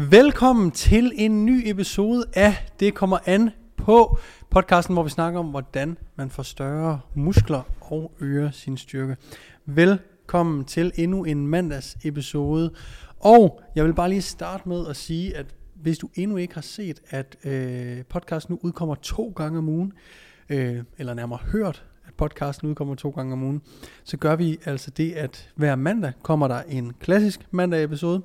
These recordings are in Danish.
Velkommen til en ny episode af Det kommer an på podcasten, hvor vi snakker om, hvordan man får større muskler og øger sin styrke. Velkommen til endnu en mandags episode. Og jeg vil bare lige starte med at sige, at hvis du endnu ikke har set, at øh, podcasten nu udkommer to gange om ugen, øh, eller nærmere hørt, at podcasten udkommer to gange om ugen, så gør vi altså det, at hver mandag kommer der en klassisk mandag episode,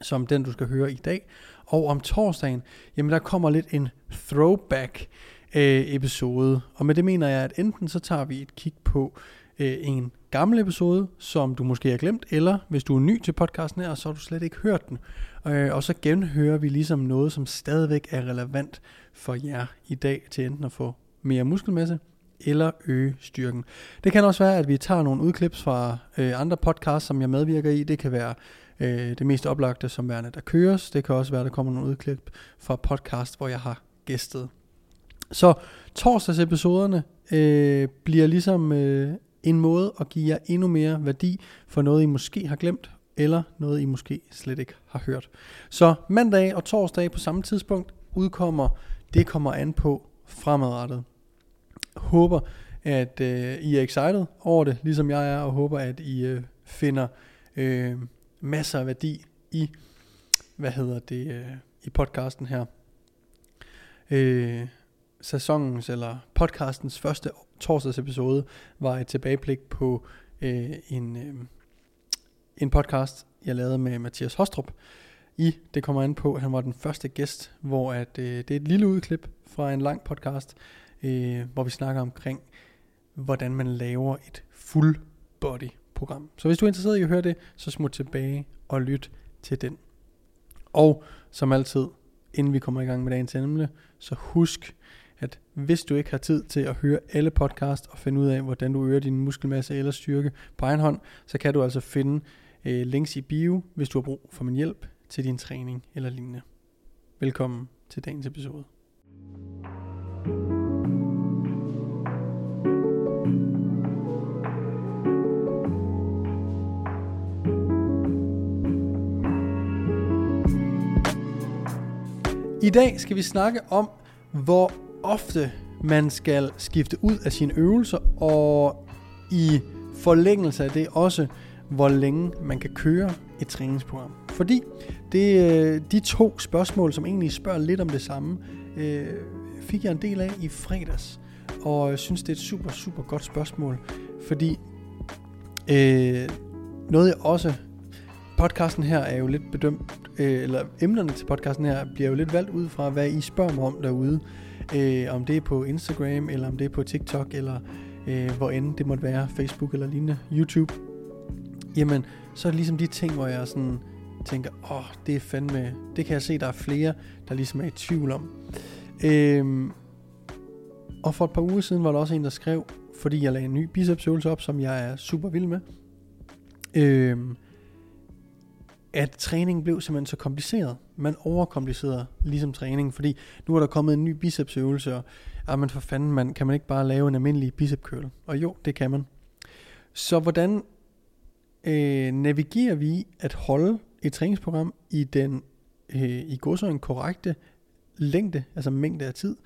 som den du skal høre i dag. Og om torsdagen, jamen der kommer lidt en throwback øh, episode. Og med det mener jeg, at enten så tager vi et kig på øh, en gammel episode, som du måske har glemt, eller hvis du er ny til podcasten her, så har du slet ikke hørt den. Øh, og så genhører vi ligesom noget, som stadigvæk er relevant for jer i dag, til enten at få mere muskelmasse, eller øge styrken. Det kan også være, at vi tager nogle udklips fra øh, andre podcasts, som jeg medvirker i. Det kan være øh, det mest oplagte som værende, der køres. Det kan også være, der kommer nogle udklip fra podcast, hvor jeg har gæstet. Så torsdagsepisoderne øh, bliver ligesom øh, en måde at give jer endnu mere værdi for noget, I måske har glemt, eller noget, I måske slet ikke har hørt. Så mandag og torsdag på samme tidspunkt udkommer Det kommer an på fremadrettet. Håber, at øh, I er excited over det, ligesom jeg er, og håber, at I øh, finder øh, masser af værdi i, hvad hedder det, øh, i podcasten her. Øh, sæsonens eller podcastens første torsdags episode var et tilbageblik på øh, en, øh, en podcast, jeg lavede med Mathias Hostrup. I det kommer an på, han var den første gæst, hvor at, øh, det er et lille udklip fra en lang podcast, øh, hvor vi snakker omkring, hvordan man laver et full body program. Så hvis du er interesseret i at høre det, så smut tilbage og lyt til den. Og som altid, inden vi kommer i gang med dagens emne, så husk, at hvis du ikke har tid til at høre alle podcast og finde ud af, hvordan du øger din muskelmasse eller styrke på egen hånd, så kan du altså finde øh, links i bio, hvis du har brug for min hjælp til din træning eller lignende. Velkommen til dagens episode. I dag skal vi snakke om, hvor ofte man skal skifte ud af sine øvelser, og i forlængelse af det også, hvor længe man kan køre et træningsprogram. Fordi det, øh, de to spørgsmål, som egentlig spørger lidt om det samme, øh, fik jeg en del af i fredags. Og jeg synes, det er et super, super godt spørgsmål. Fordi øh, noget jeg også... Podcasten her er jo lidt bedømt, øh, eller emnerne til podcasten her bliver jo lidt valgt ud fra, hvad I spørger mig om derude. Øh, om det er på Instagram, eller om det er på TikTok, eller øh, hvor end det måtte være, Facebook eller lignende, YouTube. Jamen, så er det ligesom de ting, hvor jeg sådan tænker, åh, oh, det er fandme, det kan jeg se, der er flere, der ligesom er i tvivl om. Øh, og for et par uger siden var der også en, der skrev, fordi jeg lagde en ny bicepsøvelse op, som jeg er super vild med, Øh, at træningen blev simpelthen så kompliceret. Man overkomplicerede ligesom træningen, fordi nu er der kommet en ny bicepsøvelse, og ah, men for fanden, man, kan man ikke bare lave en almindelig bicepkøl? Og jo, det kan man. Så hvordan øh, navigerer vi at holde et træningsprogram i den øh, i godsøjen korrekte længde, altså mængde af tid,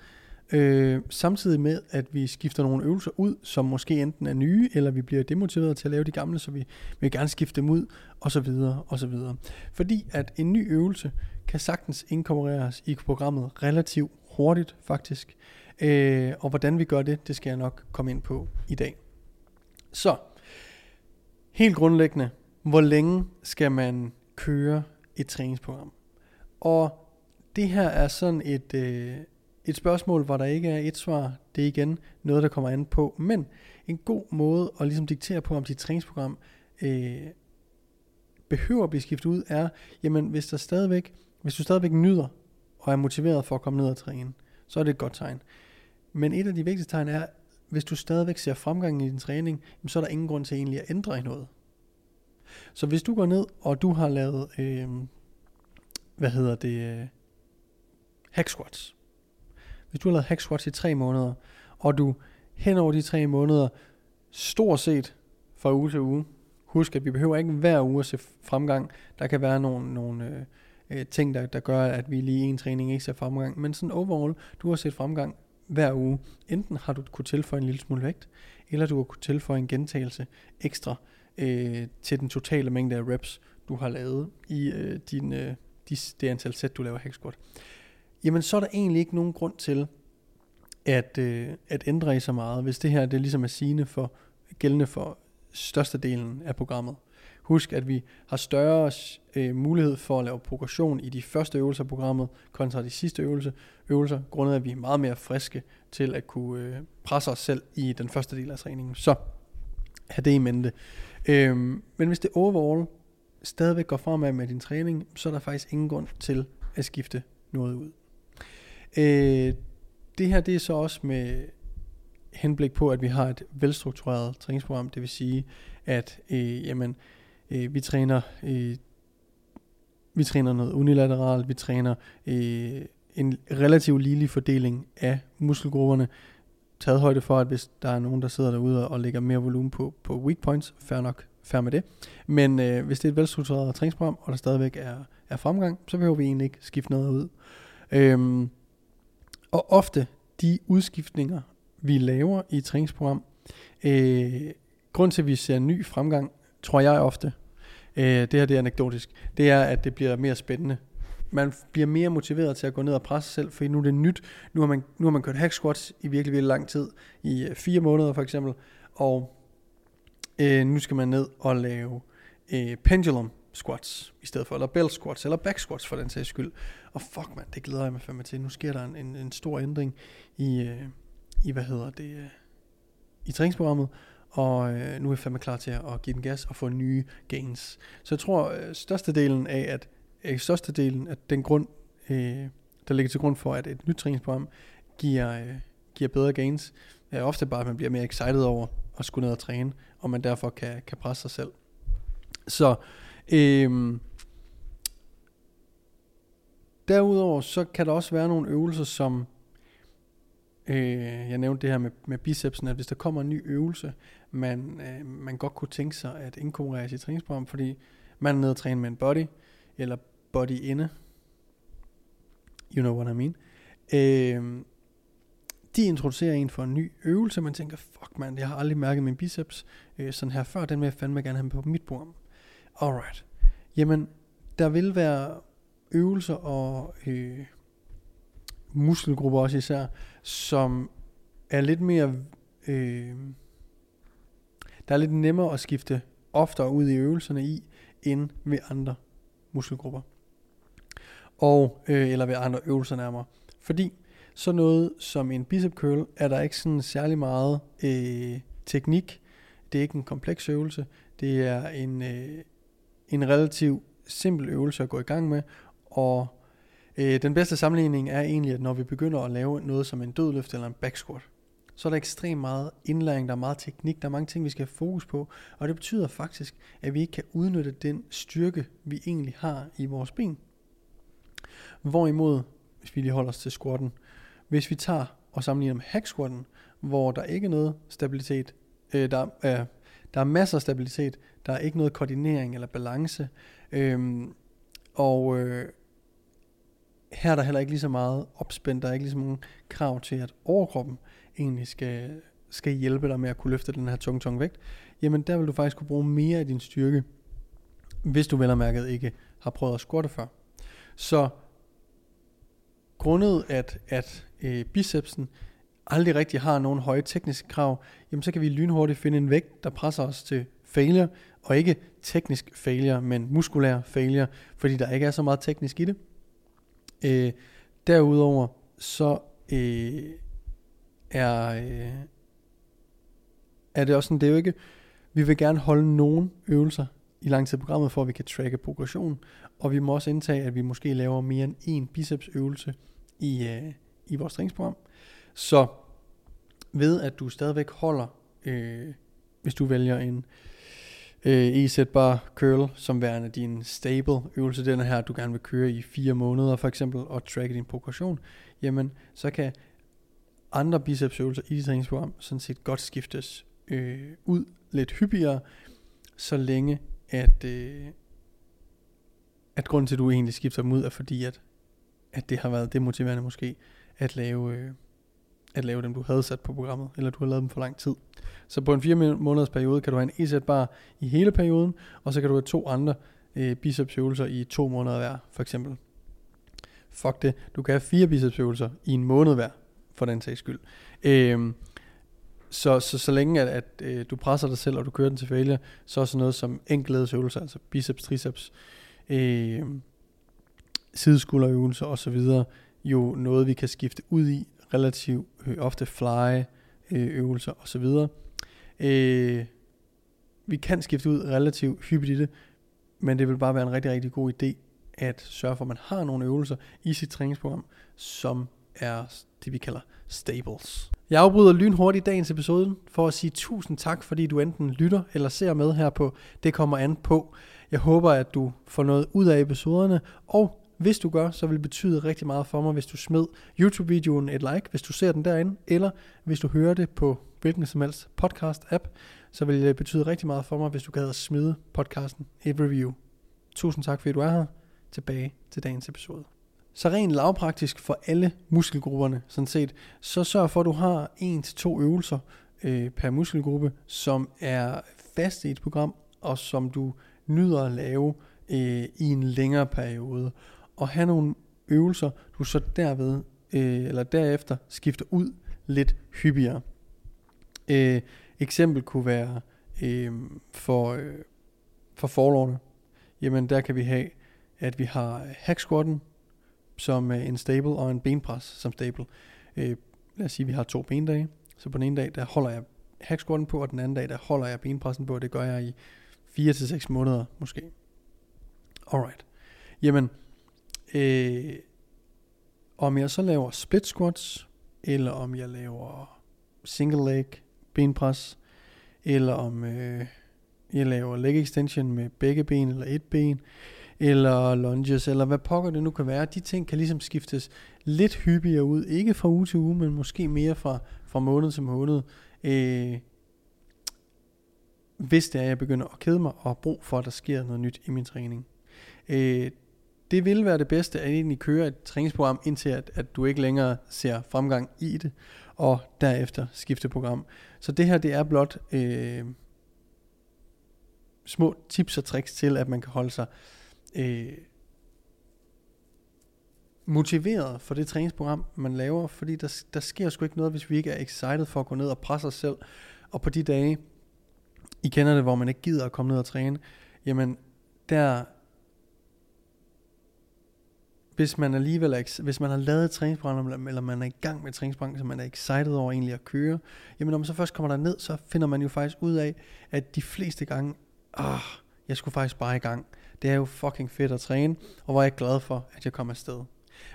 øh, samtidig med, at vi skifter nogle øvelser ud, som måske enten er nye, eller vi bliver demotiveret til at lave de gamle, så vi vil gerne skifte dem ud, og så videre, og så videre. Fordi at en ny øvelse kan sagtens inkorporeres i programmet relativt hurtigt, faktisk. Øh, og hvordan vi gør det, det skal jeg nok komme ind på i dag. Så, helt grundlæggende, hvor længe skal man køre et træningsprogram? Og det her er sådan et, øh, et spørgsmål, hvor der ikke er et svar. Det er igen noget, der kommer an på. Men en god måde at ligesom diktere på, om dit træningsprogram øh, behøver at blive skiftet ud, er, jamen hvis, der stadigvæk, hvis du stadigvæk nyder og er motiveret for at komme ned og træne, så er det et godt tegn. Men et af de vigtigste tegn er, hvis du stadigvæk ser fremgang i din træning, så er der ingen grund til egentlig at ændre i noget. Så hvis du går ned, og du har lavet, øh, hvad hedder det, øh, hack squats. Hvis du har lavet hack squats i tre måneder, og du hen over de tre måneder, stort set fra uge til uge, husk at vi behøver ikke hver uge at se fremgang. Der kan være nogle, nogle øh, øh, ting, der, der gør, at vi lige i en træning ikke ser fremgang. Men sådan overall, du har set fremgang hver uge. Enten har du kunne tilføje en lille smule vægt, eller du har kunne tilføje en gentagelse ekstra øh, til den totale mængde af reps, du har lavet i øh, din, øh, de, det antal sæt, du laver hack squat. Jamen så er der egentlig ikke nogen grund til at, øh, at ændre i så meget, hvis det her det ligesom er sigende for gældende for størstedelen af programmet. Husk, at vi har større øh, mulighed for at lave progression i de første øvelser af programmet, kontra de sidste øvelse, øvelser, grundet at vi er meget mere friske til at kunne øh, presse os selv i den første del af træningen. Så have det i mente. Øh, men hvis det overall stadigvæk går fremad med din træning, så er der faktisk ingen grund til at skifte noget ud. Øh, det her det er så også med henblik på, at vi har et velstruktureret træningsprogram, det vil sige, at øh, jamen, øh, vi træner øh, vi træner noget unilateralt, vi træner øh, en relativt ligelig fordeling af muskelgrupperne, taget højde for, at hvis der er nogen, der sidder derude og lægger mere volumen på, på weak points, fair nok, fair med det. Men øh, hvis det er et velstruktureret træningsprogram, og der stadigvæk er, er fremgang, så behøver vi egentlig ikke skifte noget ud. Øhm, og ofte de udskiftninger, vi laver i et træningsprogram, øh, grund til, at vi ser ny fremgang, tror jeg ofte, øh, det her det er anekdotisk, det er, at det bliver mere spændende. Man bliver mere motiveret til at gå ned og presse sig selv, for nu er det nyt. Nu har man, nu har man kørt hack squats i virkelig, virkelig lang tid, i øh, fire måneder for eksempel, og øh, nu skal man ned og lave øh, pendulum squats i stedet for, eller bell squats, eller back squats for den sags skyld. Og fuck man, det glæder jeg mig fandme til. Nu sker der en, en, en stor ændring i, øh, i hvad hedder det, øh, i træningsprogrammet, og øh, nu er jeg fandme klar til at give den gas og få nye gains. Så jeg tror, øh, størstedelen af, at øh, størstedelen af den grund, øh, der ligger til grund for, at et nyt træningsprogram giver, øh, giver bedre gains, er ofte bare, at man bliver mere excited over at skulle ned og træne, og man derfor kan, kan presse sig selv. Så øh, derudover, så kan der også være nogle øvelser, som øh, jeg nævnte det her med, med bicepsen, at hvis der kommer en ny øvelse, man, øh, man godt kunne tænke sig at inkorporere i sit træningsprogram, fordi man er nede og træne med en body, eller body inde, you know what I mean, øh, de introducerer en for en ny øvelse, man tænker, fuck man, jeg har aldrig mærket min biceps øh, sådan her før, den vil jeg fandme gerne have på mit program. Alright. Jamen, der vil være øvelser og øh, muskelgrupper også især, som er lidt mere... Øh, der er lidt nemmere at skifte oftere ud i øvelserne i, end ved andre muskelgrupper. Og, øh, eller ved andre øvelser nærmere. Fordi så noget som en bicep curl, er der ikke sådan særlig meget øh, teknik. Det er ikke en kompleks øvelse. Det er en, øh, en relativ simpel øvelse at gå i gang med. Og øh, den bedste sammenligning er egentlig, at når vi begynder at lave noget som en dødløft eller en back squat, så er der ekstremt meget indlæring, der er meget teknik, der er mange ting, vi skal have fokus på, og det betyder faktisk, at vi ikke kan udnytte den styrke, vi egentlig har i vores ben. Hvorimod, hvis vi lige holder os til squatten, hvis vi tager og sammenligner med hack squatten, hvor der ikke er noget stabilitet, øh, der, øh, der er masser af stabilitet, der er ikke noget koordinering eller balance, øh, og øh, her er der heller ikke lige så meget opspændt, der er ikke lige så mange krav til, at overkroppen egentlig skal, skal hjælpe dig med at kunne løfte den her tung, tung vægt, jamen der vil du faktisk kunne bruge mere af din styrke, hvis du vel og mærket ikke har prøvet at squatte før. Så grundet at, at øh, bicepsen aldrig rigtig har nogen høje tekniske krav, jamen så kan vi lynhurtigt finde en vægt, der presser os til failure, og ikke teknisk failure, men muskulær failure, fordi der ikke er så meget teknisk i det. Øh, derudover så øh, er, øh, er det også sådan, det er jo ikke, vi vil gerne holde nogle øvelser i lang tid programmet, for at vi kan tracke progression, og vi må også indtage, at vi måske laver mere end en bicepsøvelse i, øh, i vores træningsprogram. Så ved at du stadigvæk holder, øh, hvis du vælger en øh, Øh, e bar curl som værende din stable øvelse, den her du gerne vil køre i fire måneder for eksempel, og tracke din progression, jamen så kan andre bicepsøvelser i dit træningsprogram sådan set godt skiftes øh, ud lidt hyppigere, så længe at, øh, at grunden til, at du egentlig skifter dem ud, er fordi, at, at det har været demotiverende måske, at lave, øh, at lave dem, du havde sat på programmet, eller du har lavet dem for lang tid. Så på en 4 måneders periode kan du have en e bar i hele perioden, og så kan du have to andre øh, bicepsøvelser i to måneder hver, for eksempel. Fuck det, du kan have fire bicepsøvelser i en måned hver, for den sags skyld. Øh, så, så, så længe at, at øh, du presser dig selv, og du kører den til failure, så er sådan noget som enkeltledelsesøvelser, altså biceps, triceps, øh, sideskulderøvelser osv., jo noget, vi kan skifte ud i relativt øh, ofte fly øh, øvelser osv. Øh, vi kan skifte ud relativt hyppigt i det, men det vil bare være en rigtig, rigtig god idé at sørge for, at man har nogle øvelser i sit træningsprogram, som er det, vi kalder stables. Jeg afbryder lynhurtigt dagens episode for at sige tusind tak, fordi du enten lytter eller ser med her på Det kommer an på. Jeg håber, at du får noget ud af episoderne, og hvis du gør, så vil det betyde rigtig meget for mig, hvis du smed YouTube-videoen et like, hvis du ser den derinde, eller hvis du hører det på hvilken som helst podcast-app, så vil det betyde rigtig meget for mig, hvis du gad smide podcasten et review. Tusind tak, fordi du er her. Tilbage til dagens episode. Så rent lavpraktisk for alle muskelgrupperne, sådan set, så sørg for, at du har en til to øvelser øh, per muskelgruppe, som er fast i et program, og som du nyder at lave øh, i en længere periode. Og have nogle øvelser, du så derved, øh, eller derefter skifter ud lidt hyppigere. Øh, eksempel kunne være øh, for, øh, for forlovene. Jamen der kan vi have, at vi har hack squatten, som øh, en stable og en benpres som stable. Øh, lad os sige, at vi har to bendage. Så på den ene dag, der holder jeg hack squatten på, og den anden dag, der holder jeg benpressen på, og det gør jeg i 4 til måneder måske. Alright. Jamen, øh, om jeg så laver split squats, eller om jeg laver single leg benpres, eller om øh, jeg laver leg extension med begge ben eller et ben, eller lunges, eller hvad pokker det nu kan være. De ting kan ligesom skiftes lidt hyppigere ud, ikke fra uge til uge, men måske mere fra, fra måned til måned. Øh, hvis det er, at jeg begynder at kede mig og har brug for, at der sker noget nyt i min træning. Øh, det vil være det bedste at egentlig køre et træningsprogram, indtil at, at du ikke længere ser fremgang i det, og derefter skifte program. Så det her, det er blot øh, små tips og tricks til, at man kan holde sig øh, motiveret for det træningsprogram, man laver, fordi der, der sker sgu ikke noget, hvis vi ikke er excited for at gå ned og presse os selv. Og på de dage, I kender det, hvor man ikke gider at komme ned og træne, jamen der, hvis man alligevel er, hvis man har lavet et træningsprogram, eller man er i gang med et træningsprogram, så man er excited over egentlig at køre, jamen når man så først kommer der ned, så finder man jo faktisk ud af, at de fleste gange, ah, jeg skulle faktisk bare i gang. Det er jo fucking fedt at træne, og hvor er jeg glad for, at jeg kommer afsted.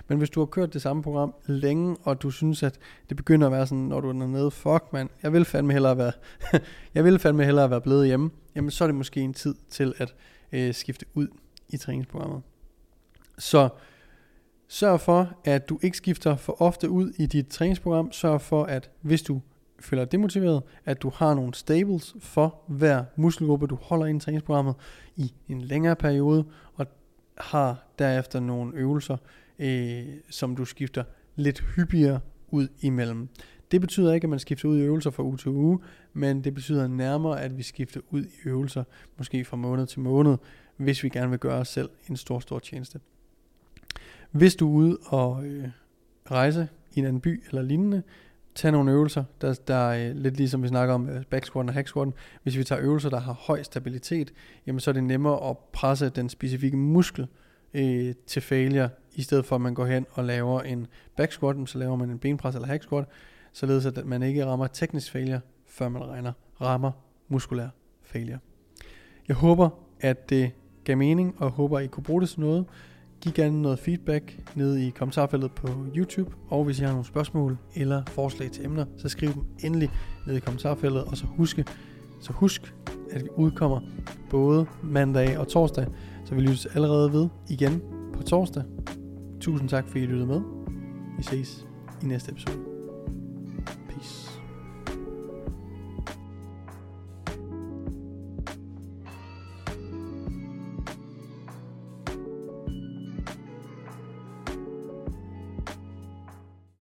Men hvis du har kørt det samme program længe, og du synes, at det begynder at være sådan, når du er nede, fuck mand, jeg vil fandme hellere være, jeg vil fandme hellere være blevet hjemme, jamen så er det måske en tid til at øh, skifte ud i træningsprogrammet. Så sørg for, at du ikke skifter for ofte ud i dit træningsprogram. Sørg for, at hvis du føler dig demotiveret, at du har nogle stables for hver muskelgruppe, du holder i træningsprogrammet i en længere periode, og har derefter nogle øvelser, øh, som du skifter lidt hyppigere ud imellem. Det betyder ikke, at man skifter ud i øvelser fra uge til uge, men det betyder nærmere, at vi skifter ud i øvelser, måske fra måned til måned, hvis vi gerne vil gøre os selv en stor, stor tjeneste. Hvis du er ude og øh, rejse i en anden by eller lignende, tag nogle øvelser, der, der er lidt ligesom vi snakker om øh, back squat og hack squat. Hvis vi tager øvelser, der har høj stabilitet, jamen så er det nemmere at presse den specifikke muskel øh, til failure, i stedet for at man går hen og laver en back squat, så laver man en benpres eller hack squat, således at man ikke rammer teknisk failure, før man regner rammer muskulær failure. Jeg håber, at det gav mening, og håber, at I kunne bruge det til noget. Giv gerne noget feedback ned i kommentarfeltet på YouTube, og hvis I har nogle spørgsmål eller forslag til emner, så skriv dem endelig ned i kommentarfeltet, og så husk, så husk, at det udkommer både mandag og torsdag, så vi lyttes allerede ved igen på torsdag. Tusind tak, fordi I lyttede med. Vi ses i næste episode.